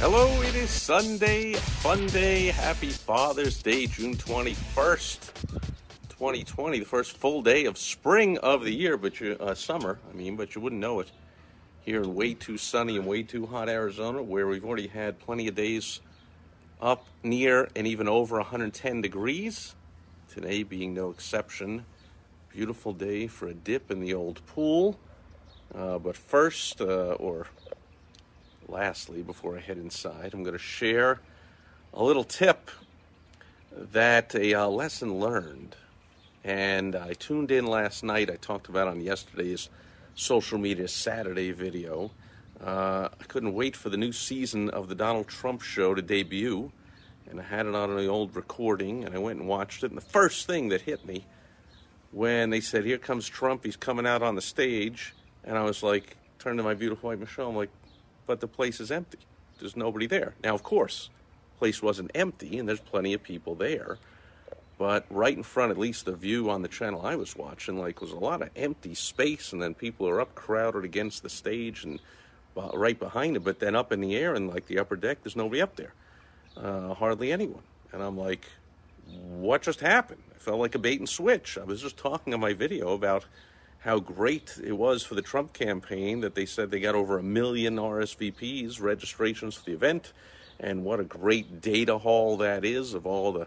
Hello, it is Sunday, fun day, happy Father's Day, June 21st, 2020, the first full day of spring of the year, but you, uh, summer, I mean, but you wouldn't know it here in way too sunny and way too hot Arizona, where we've already had plenty of days up near and even over 110 degrees. Today being no exception. Beautiful day for a dip in the old pool. Uh, but first, uh, or lastly, before I head inside, I'm going to share a little tip that a uh, lesson learned. And I tuned in last night. I talked about on yesterday's social media Saturday video. Uh, I couldn't wait for the new season of the Donald Trump show to debut. And I had it on the old recording, and I went and watched it. And the first thing that hit me when they said, Here comes Trump, he's coming out on the stage. And I was like, turned to my beautiful wife, Michelle, I'm like, but the place is empty. There's nobody there. Now, of course, place wasn't empty, and there's plenty of people there. But right in front, at least the view on the channel I was watching, like was a lot of empty space, and then people are up crowded against the stage and right behind it. But then up in the air and like the upper deck, there's nobody up there, uh, hardly anyone. And I'm like, what just happened? I felt like a bait and switch. I was just talking on my video about how great it was for the Trump campaign that they said they got over a million RSVPs, registrations for the event, and what a great data haul that is of all the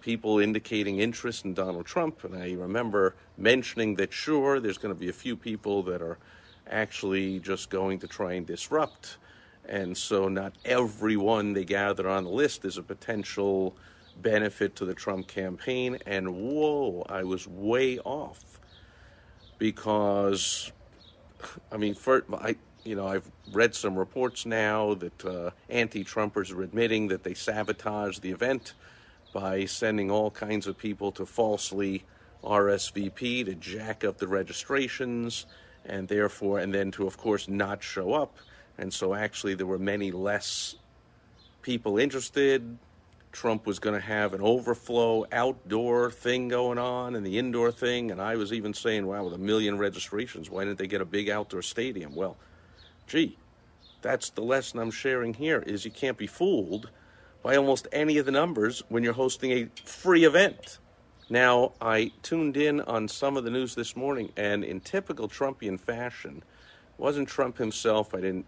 people indicating interest in Donald Trump. And I remember mentioning that, sure, there's going to be a few people that are actually just going to try and disrupt. And so not everyone they gather on the list is a potential benefit to the Trump campaign. And whoa, I was way off because, I mean, for, I, you know, I've read some reports now that uh, anti-Trumpers are admitting that they sabotaged the event by sending all kinds of people to falsely RSVP to jack up the registrations, and therefore, and then to, of course, not show up. And so, actually, there were many less people interested Trump was going to have an overflow outdoor thing going on and the indoor thing. And I was even saying, wow, with a million registrations, why didn't they get a big outdoor stadium? Well, gee, that's the lesson I'm sharing here is you can't be fooled by almost any of the numbers when you're hosting a free event. Now, I tuned in on some of the news this morning, and in typical Trumpian fashion, wasn't Trump himself. I didn't,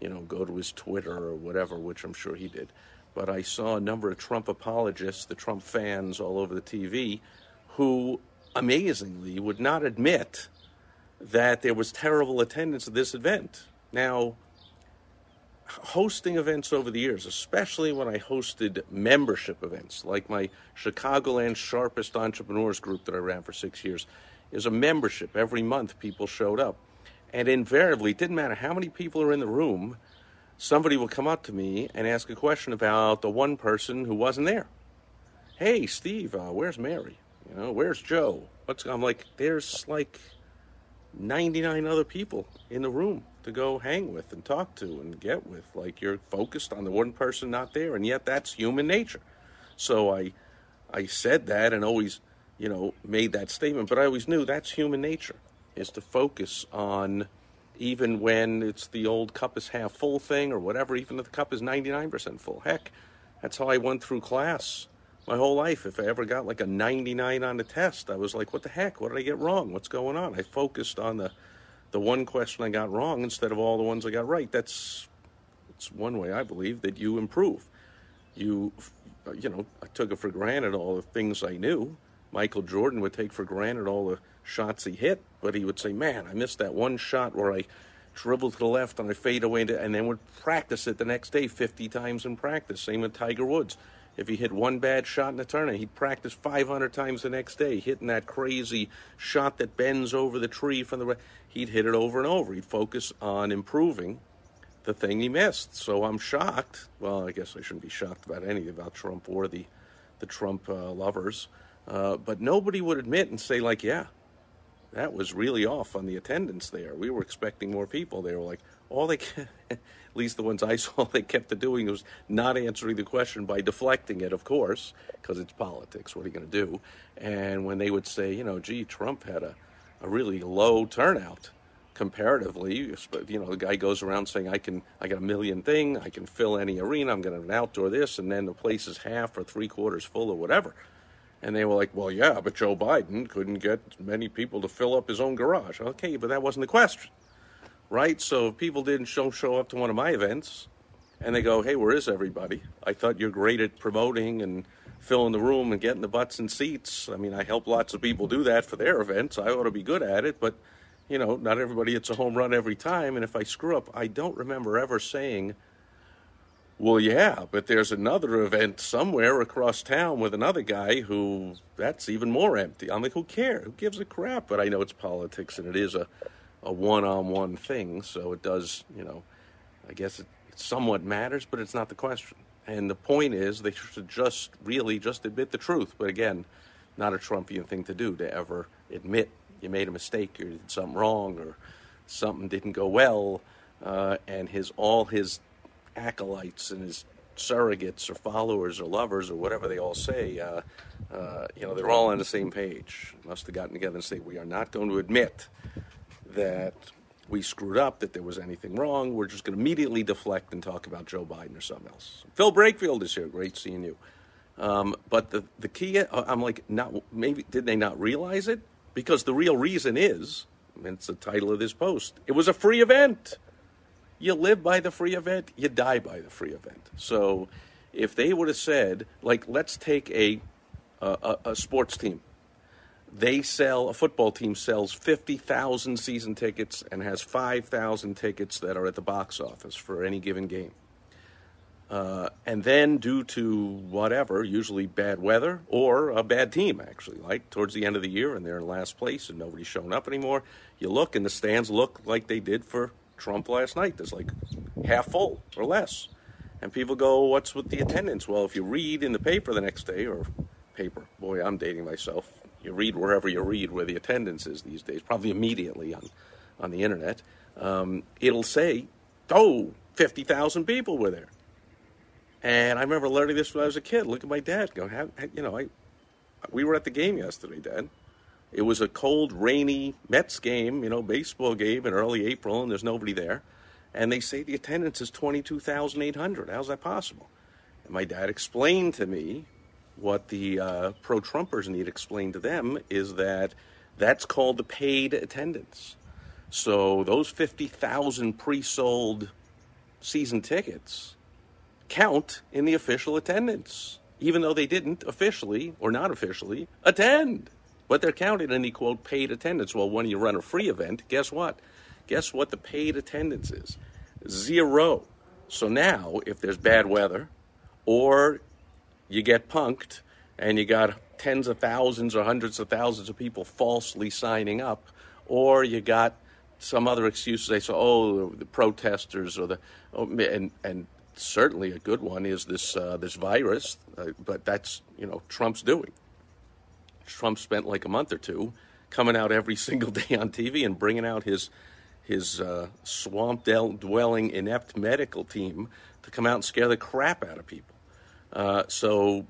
you know, go to his Twitter or whatever, which I'm sure he did but I saw a number of Trump apologists, the Trump fans all over the TV, who amazingly would not admit that there was terrible attendance at this event. Now, hosting events over the years, especially when I hosted membership events, like my Chicagoland Sharpest Entrepreneurs group that I ran for six years, is a membership. Every month, people showed up. And invariably, it didn't matter how many people are in the room, somebody will come up to me and ask a question about the one person who wasn't there. Hey, Steve, uh, where's Mary? You know, where's Joe? What's I'm like? There's like 99 other people in the room to go hang with and talk to and get with. Like you're focused on the one person not there, and yet that's human nature. So I, I said that and always, you know, made that statement. But I always knew that's human nature is to focus on even when it's the old cup is half full thing or whatever, even if the cup is 99% full. Heck, that's how I went through class my whole life. If I ever got like a 99 on the test, I was like, what the heck? What did I get wrong? What's going on? I focused on the, the one question I got wrong instead of all the ones I got right. That's, that's one way I believe that you improve. You, you know, I took it for granted all the things I knew. Michael Jordan would take for granted all the shots he hit, but he would say, "Man, I missed that one shot where I dribbled to the left and I fade away," into, and then would practice it the next day 50 times in practice. Same with Tiger Woods. If he hit one bad shot in the tournament, he'd practice 500 times the next day, hitting that crazy shot that bends over the tree from the. Right. He'd hit it over and over. He'd focus on improving the thing he missed. So I'm shocked. Well, I guess I shouldn't be shocked about anything about Trump or the the Trump uh, lovers, uh, but nobody would admit and say like, yeah, that was really off on the attendance there. We were expecting more people. They were like, all they, at least the ones I saw, they kept doing was not answering the question by deflecting it, of course, because it's politics. What are you going to do? And when they would say, you know, gee, Trump had a, a really low turnout comparatively, you know, the guy goes around saying, I can, I got a million thing, I can fill any arena, I'm going to an outdoor this, and then the place is half or three quarters full or whatever. And they were like, well, yeah, but Joe Biden couldn't get many people to fill up his own garage. Okay, but that wasn't the question, right? So if people didn't show, show up to one of my events and they go, hey, where is everybody? I thought you're great at promoting and filling the room and getting the butts and seats. I mean, I help lots of people do that for their events. I ought to be good at it, but you know, not everybody hits a home run every time. And if I screw up, I don't remember ever saying, well, yeah, but there's another event somewhere across town with another guy who that's even more empty. I'm like, who cares? Who gives a crap? But I know it's politics and it is a, a one on one thing. So it does, you know, I guess it, somewhat matters, but it's not the question. And the point is, they should just really just admit the truth. But again, not a Trumpian thing to do to ever admit you made a mistake or you did something wrong or something didn't go well, uh, and his all his acolytes and his surrogates or followers or lovers or whatever they all say, uh, uh, you know, they're all on the same page. Must have gotten together and say, we are not going to admit that we screwed up, that there was anything wrong. We're just going to immediately deflect and talk about Joe Biden or something else. Phil Brakefield is here. Great seeing you. Um, but the the key, uh, I'm like, not maybe did they not realize it? Because the real reason is, and it's the title of this post, it was a free event. You live by the free event, you die by the free event. So if they would have said, like, let's take a, a, a sports team. They sell, a football team sells 50,000 season tickets and has 5,000 tickets that are at the box office for any given game. Uh, and then, due to whatever, usually bad weather or a bad team, actually, like towards the end of the year and they're in last place and nobody's showing up anymore, you look and the stands look like they did for Trump last night. There's like half full or less. And people go, What's with the attendance? Well, if you read in the paper the next day, or paper, boy, I'm dating myself. You read wherever you read where the attendance is these days, probably immediately on, on the internet. Um, it'll say, Oh, 50,000 people were there. And I remember learning this when I was a kid. Look at my dad. Go, you know, I, we were at the game yesterday, Dad. It was a cold, rainy Mets game, you know, baseball game in early April, and there's nobody there. And they say the attendance is 22,800. How's that possible? And my dad explained to me what the uh, pro Trumpers need explained to them is that that's called the paid attendance. So those 50,000 pre sold season tickets count in the official attendance, even though they didn't officially or not officially attend. But they're counted in the quote paid attendance. Well, when you run a free event, guess what? Guess what the paid attendance is? Zero. So now, if there's bad weather, or you get punked and you got tens of thousands or hundreds of thousands of people falsely signing up, or you got some other excuses. They say, "Oh, the protesters," or the oh, and and certainly a good one is this uh, this virus, uh, but that's you know Trump's doing. Trump spent like a month or two coming out every single day on TV and bringing out his his uh, swamp dwelling inept medical team to come out and scare the crap out of people. Uh, so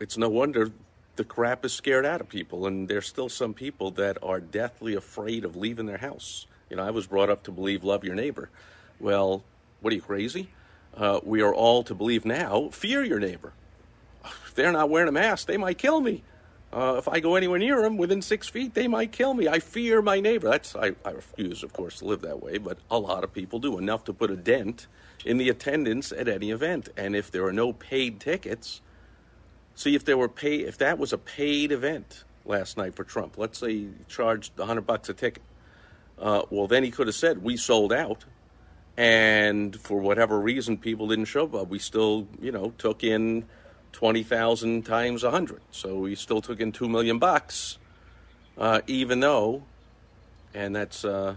it's no wonder the crap is scared out of people, and there's still some people that are deathly afraid of leaving their house. You know, I was brought up to believe love your neighbor. Well, what are you crazy? uh, we are all to believe now fear your neighbor. If they're not wearing a mask, they might kill me. Uh, if I go anywhere near them within six feet, they might kill me. I fear my neighbor. That's I, I refuse, of course, to live that way, but a lot of people do enough to put a dent in the attendance at any event. And if there are no paid tickets, see if there were pay if that was a paid event last night for Trump. Let's say he charged hundred bucks a ticket. Uh, well, then he could have said we sold out and for whatever reason people didn't show up we still you know took in 20,000 times 100 so we still took in 2 million bucks uh, even though and that's uh,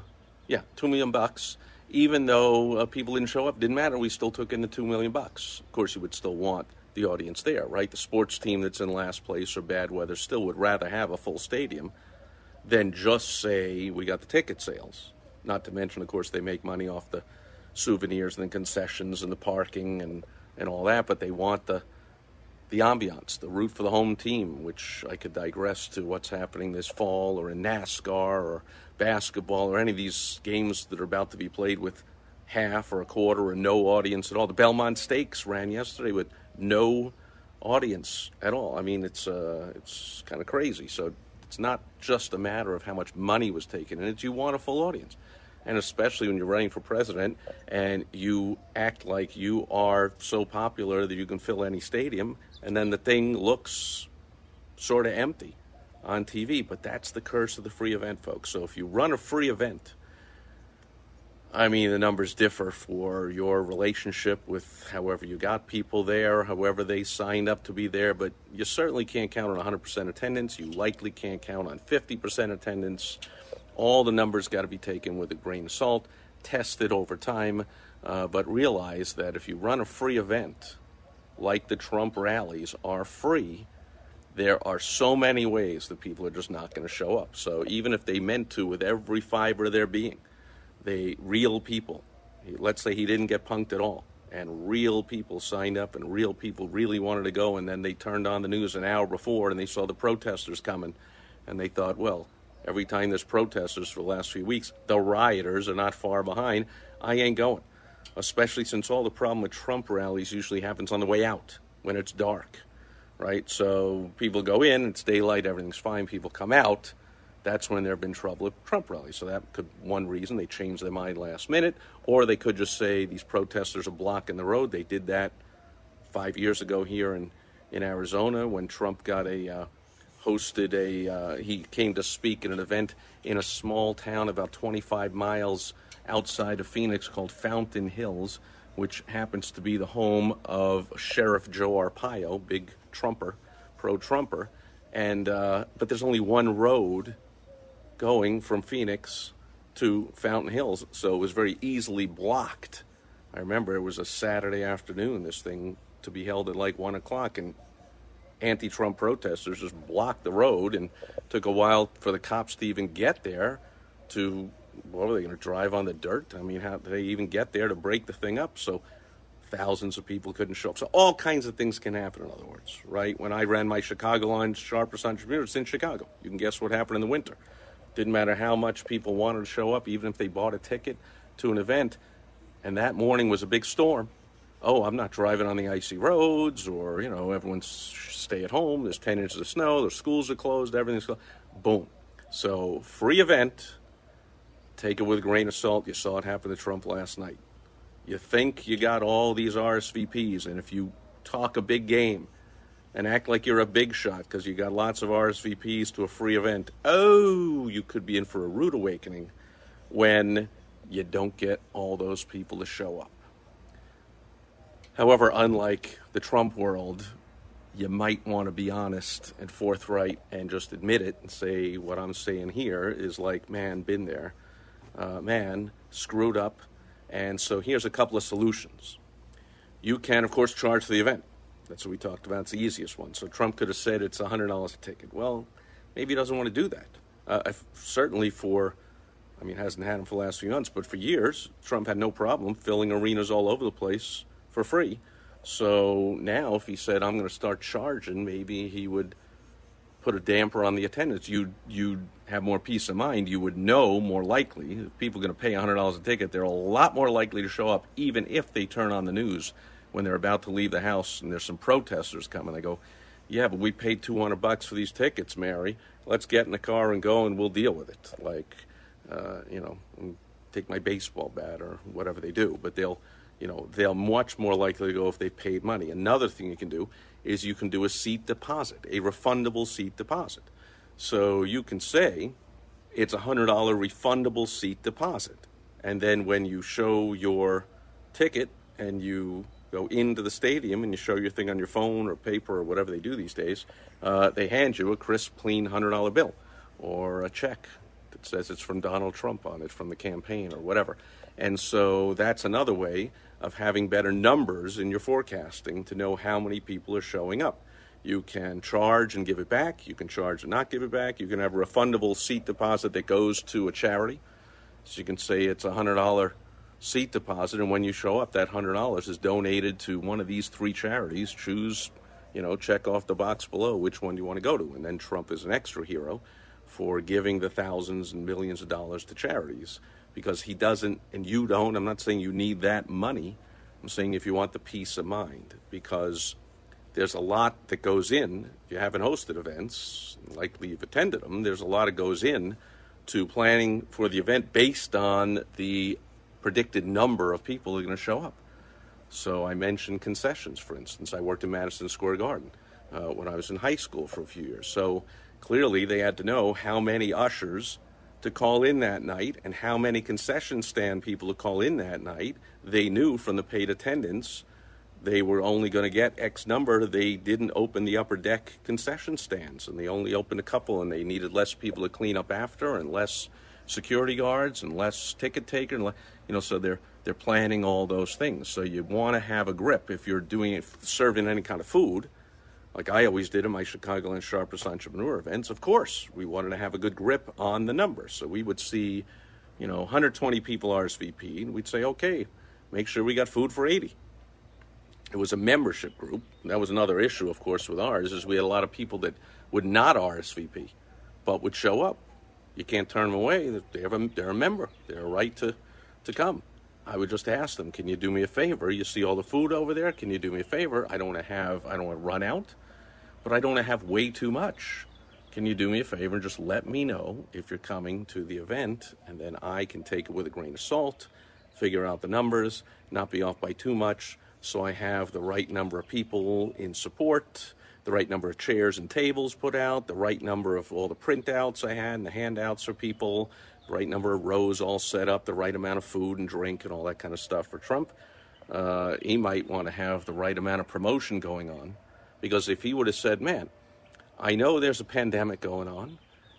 yeah 2 million bucks even though uh, people didn't show up, didn't matter. We still took in the two million bucks. Of course, you would still want the audience there, right? The sports team that's in last place or bad weather still would rather have a full stadium than just say we got the ticket sales. Not to mention, of course, they make money off the souvenirs and the concessions and the parking and, and all that, but they want the the ambiance, the root for the home team, which I could digress to what's happening this fall or in NASCAR or basketball or any of these games that are about to be played with half or a quarter or no audience at all. The Belmont Stakes ran yesterday with no audience at all. I mean, it's uh, it's kind of crazy. So it's not just a matter of how much money was taken in it. You want a full audience and especially when you're running for president and you act like you are so popular that you can fill any stadium, and then the thing looks sort of empty on TV. But that's the curse of the free event, folks. So if you run a free event, I mean, the numbers differ for your relationship with however you got people there, however they signed up to be there, but you certainly can't count on 100% attendance. You likely can't count on 50% attendance all the numbers got to be taken with a grain of salt, tested over time, uh, but realize that if you run a free event like the Trump rallies are free, there are so many ways that people are just not going to show up. So even if they meant to with every fiber of their being, they real people. Let's say he didn't get punked at all, and real people signed up, and real people really wanted to go, and then they turned on the news an hour before, and they saw the protesters coming, and they thought, well, every time there's protesters for the last few weeks, the rioters are not far behind. I ain't going, especially since all the problem with Trump rallies usually happens on the way out when it's dark, right? So people go in, it's daylight, everything's fine. People come out, that's when there have been trouble at Trump rallies. So that could one reason they changed their mind last minute, or they could just say these protesters are blocking the road. They did that five years ago here in in Arizona when Trump got a uh, hosted a, uh, he came to speak at an event in a small town about 25 miles outside of Phoenix called Fountain Hills, which happens to be the home of Sheriff Joe Arpaio, big Trumper, pro Trumper. And, uh, but there's only one road going from Phoenix to Fountain Hills, so it was very easily blocked. I remember it was a Saturday afternoon, this thing to be held at like one o'clock, and anti-Trump protesters just blocked the road, and took a while for the cops to even get there. To what were they going to drive on the dirt? I mean, how did they even get there to break the thing up? So thousands of people couldn't show up. So all kinds of things can happen. In other words, right? When I ran my Chicagoland, Sharpest Entrepreneur, it's in Chicago. You can guess what happened in the winter. Didn't matter how much people wanted to show up, even if they bought a ticket to an event. And that morning was a big storm oh, I'm not driving on the icy roads, or, you know, everyone's stay at home, there's 10 inches of snow, the schools are closed, everything's closed. Boom. So, free event, take it with a grain of salt. You saw it happen to Trump last night. You think you got all these RSVPs, and if you talk a big game and act like you're a big shot because you got lots of RSVPs to a free event, oh, you could be in for a rude awakening when you don't get all those people to show up. However, unlike the Trump world, you might want to be honest and forthright and just admit it and say what I'm saying here is like, man, been there, uh, man, screwed up. And so here's a couple of solutions. You can, of course, charge the event. That's what we talked about. It's the easiest one. So Trump could have said it's $100 a ticket. Well, maybe he doesn't want to do that. Uh, certainly for, I mean, hasn't had him for the last few months, but for years, Trump had no problem filling arenas all over the place for free. So now, if he said, I'm going to start charging, maybe he would put a damper on the attendance. You'd, you'd have more peace of mind. You would know more likely. If people are going to pay $100 a ticket, they're a lot more likely to show up, even if they turn on the news when they're about to leave the house and there's some protesters coming. They go, yeah, but we paid 200 bucks for these tickets, Mary. Let's get in the car and go and we'll deal with it. Like, uh, you know, take my baseball bat or whatever they do. But they'll you know, they'll much more likely to go if they paid money. Another thing you can do is you can do a seat deposit, a refundable seat deposit. So you can say it's a $100 refundable seat deposit. And then when you show your ticket and you go into the stadium and you show your thing on your phone or paper or whatever they do these days, uh, they hand you a crisp, clean $100 bill or a check that says it's from Donald Trump on it from the campaign or whatever And so that's another way of having better numbers in your forecasting to know how many people are showing up. You can charge and give it back. You can charge and not give it back. You can have a refundable seat deposit that goes to a charity. So you can say it's a $100 seat deposit, and when you show up, that $100 is donated to one of these three charities. Choose, you know, check off the box below which one you want to go to. And then Trump is an extra hero for giving the thousands and millions of dollars to charities because he doesn't, and you don't. I'm not saying you need that money. I'm saying if you want the peace of mind, because there's a lot that goes in. If you haven't hosted events, likely you've attended them, there's a lot that goes in to planning for the event based on the predicted number of people that are going to show up. So I mentioned concessions, for instance. I worked in Madison Square Garden uh, when I was in high school for a few years. So clearly they had to know how many ushers to call in that night and how many concession stand people to call in that night. They knew from the paid attendance they were only going to get X number. They didn't open the upper deck concession stands, and they only opened a couple, and they needed less people to clean up after, and less security guards, and less ticket taker, and you know. So they're they're planning all those things. So you want to have a grip if you're doing it, serving any kind of food like I always did in my Chicagoland Sharpest Entrepreneur events, of course, we wanted to have a good grip on the numbers. So we would see, you know, 120 people RSVP, and we'd say, okay, make sure we got food for 80. It was a membership group. That was another issue, of course, with ours, is we had a lot of people that would not RSVP, but would show up. You can't turn them away. They're a, they're a member. They're a right to, to come. I would just ask them, can you do me a favor? You see all the food over there? Can you do me a favor? I don't want to have, I don't want to run out, but I don't want to have way too much. Can you do me a favor and just let me know if you're coming to the event, and then I can take it with a grain of salt, figure out the numbers, not be off by too much, so I have the right number of people in support, the right number of chairs and tables put out, the right number of all the printouts I had and the handouts for people, right number of rows all set up, the right amount of food and drink and all that kind of stuff for Trump. Uh, he might want to have the right amount of promotion going on. Because if he would have said, man, I know there's a pandemic going on,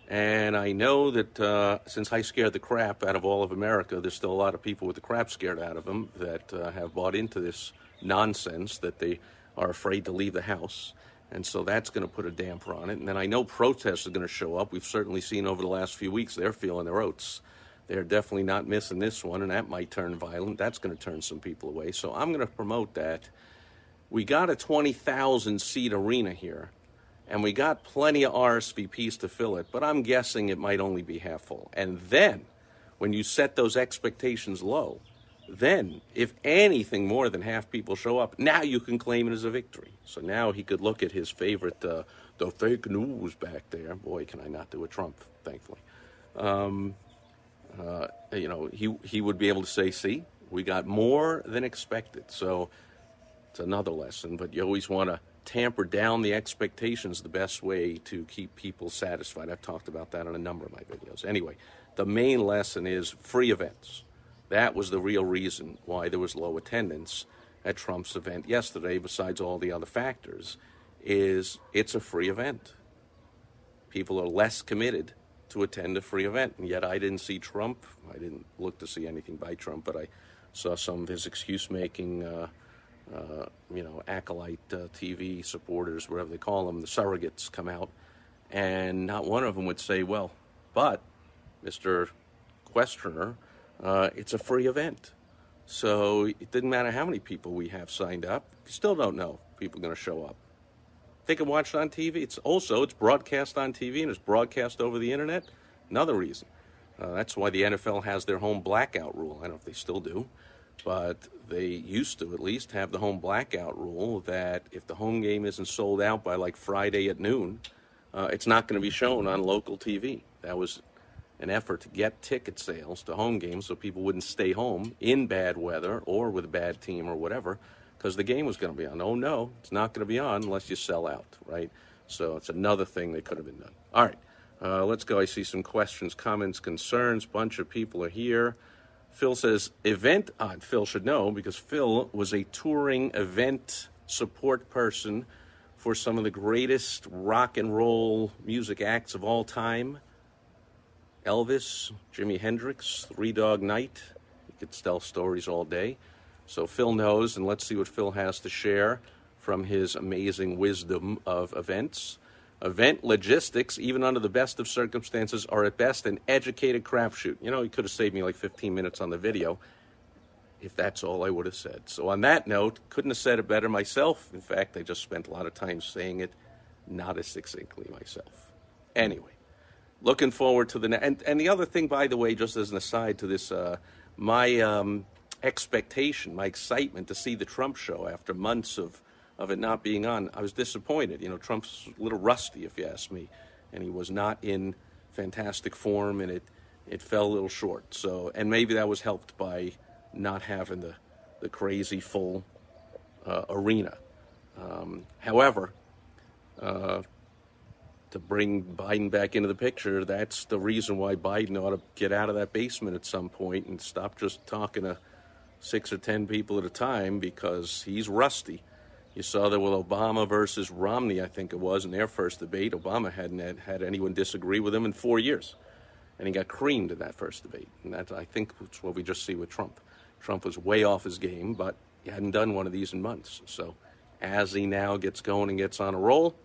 and I know that uh, since I scared the crap out of all of America, there's still a lot of people with the crap scared out of them that uh, have bought into this nonsense that they are afraid to leave the house. And so that's going to put a damper on it. And then I know protests are going to show up. We've certainly seen over the last few weeks they're feeling their oats. They're definitely not missing this one, and that might turn violent. That's going to turn some people away. So I'm going to promote that. We got a 20,000 seat arena here, and we got plenty of RSVPs to fill it, but I'm guessing it might only be half full. And then when you set those expectations low, then, if anything more than half people show up, now you can claim it as a victory. So now he could look at his favorite, uh, the fake news back there. Boy, can I not do a Trump, thankfully. Um, uh, you know, he, he would be able to say, see, we got more than expected. So it's another lesson, but you always want to tamper down the expectations the best way to keep people satisfied. I've talked about that in a number of my videos. Anyway, the main lesson is free events that was the real reason why there was low attendance at Trump's event yesterday, besides all the other factors, is it's a free event. People are less committed to attend a free event. And yet I didn't see Trump. I didn't look to see anything by Trump, but I saw some of his excuse making, uh, uh, you know, acolyte uh, TV supporters, whatever they call them, the surrogates come out. And not one of them would say, well, but Mr. Questioner, uh, it's a free event. So it didn't matter how many people we have signed up. You still don't know people are going to show up. They can watch it on TV. It's also it's broadcast on TV and it's broadcast over the internet. Another reason. Uh, that's why the NFL has their home blackout rule. I don't know if they still do, but they used to at least have the home blackout rule that if the home game isn't sold out by like Friday at noon, uh, it's not going to be shown on local TV. That was an effort to get ticket sales to home games so people wouldn't stay home in bad weather or with a bad team or whatever because the game was going to be on. Oh, no, it's not going to be on unless you sell out, right? So it's another thing that could have been done. All right, uh, let's go. I see some questions, comments, concerns. Bunch of people are here. Phil says, event, uh, Phil should know because Phil was a touring event support person for some of the greatest rock and roll music acts of all time. Elvis, Jimi Hendrix, Three Dog Night. He could tell stories all day. So Phil knows, and let's see what Phil has to share from his amazing wisdom of events. Event logistics, even under the best of circumstances, are at best an educated crapshoot. You know, he could have saved me like 15 minutes on the video if that's all I would have said. So, on that note, couldn't have said it better myself. In fact, I just spent a lot of time saying it not as succinctly myself. Anyway, looking forward to the ne- and and the other thing, by the way, just as an aside to this, uh, my um, expectation, my excitement to see the Trump show after months of of it not being on, I was disappointed. You know, Trump's a little rusty, if you ask me, and he was not in fantastic form, and it it fell a little short. So, and maybe that was helped by not having the the crazy full uh, arena. Um, however, uh, to bring Biden back into the picture, that's the reason why Biden ought to get out of that basement at some point and stop just talking to six or ten people at a time because he's rusty. You saw that with Obama versus Romney, I think it was, in their first debate. Obama hadn't had, had anyone disagree with him in four years. And he got creamed in that first debate. And that, I think, is what we just see with Trump. Trump was way off his game, but he hadn't done one of these in months. So as he now gets going and gets on a roll,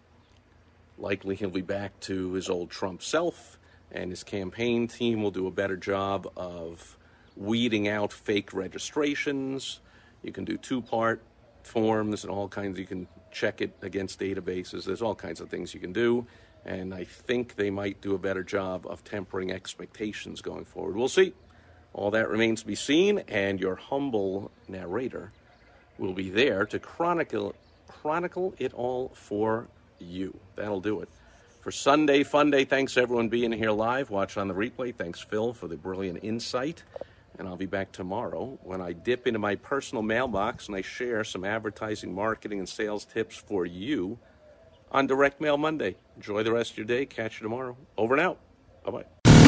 likely he'll be back to his old Trump self, and his campaign team will do a better job of weeding out fake registrations. You can do two part forms and all kinds. You can check it against databases. There's all kinds of things you can do. And I think they might do a better job of tempering expectations going forward. We'll see. All that remains to be seen, and your humble narrator will be there to chronicle chronicle it all for you. That'll do it. For Sunday Fun Day, thanks everyone being here live. Watch on the replay. Thanks, Phil, for the brilliant insight. And I'll be back tomorrow when I dip into my personal mailbox and I share some advertising, marketing, and sales tips for you on Direct Mail Monday. Enjoy the rest of your day. Catch you tomorrow. Over and out. Bye bye.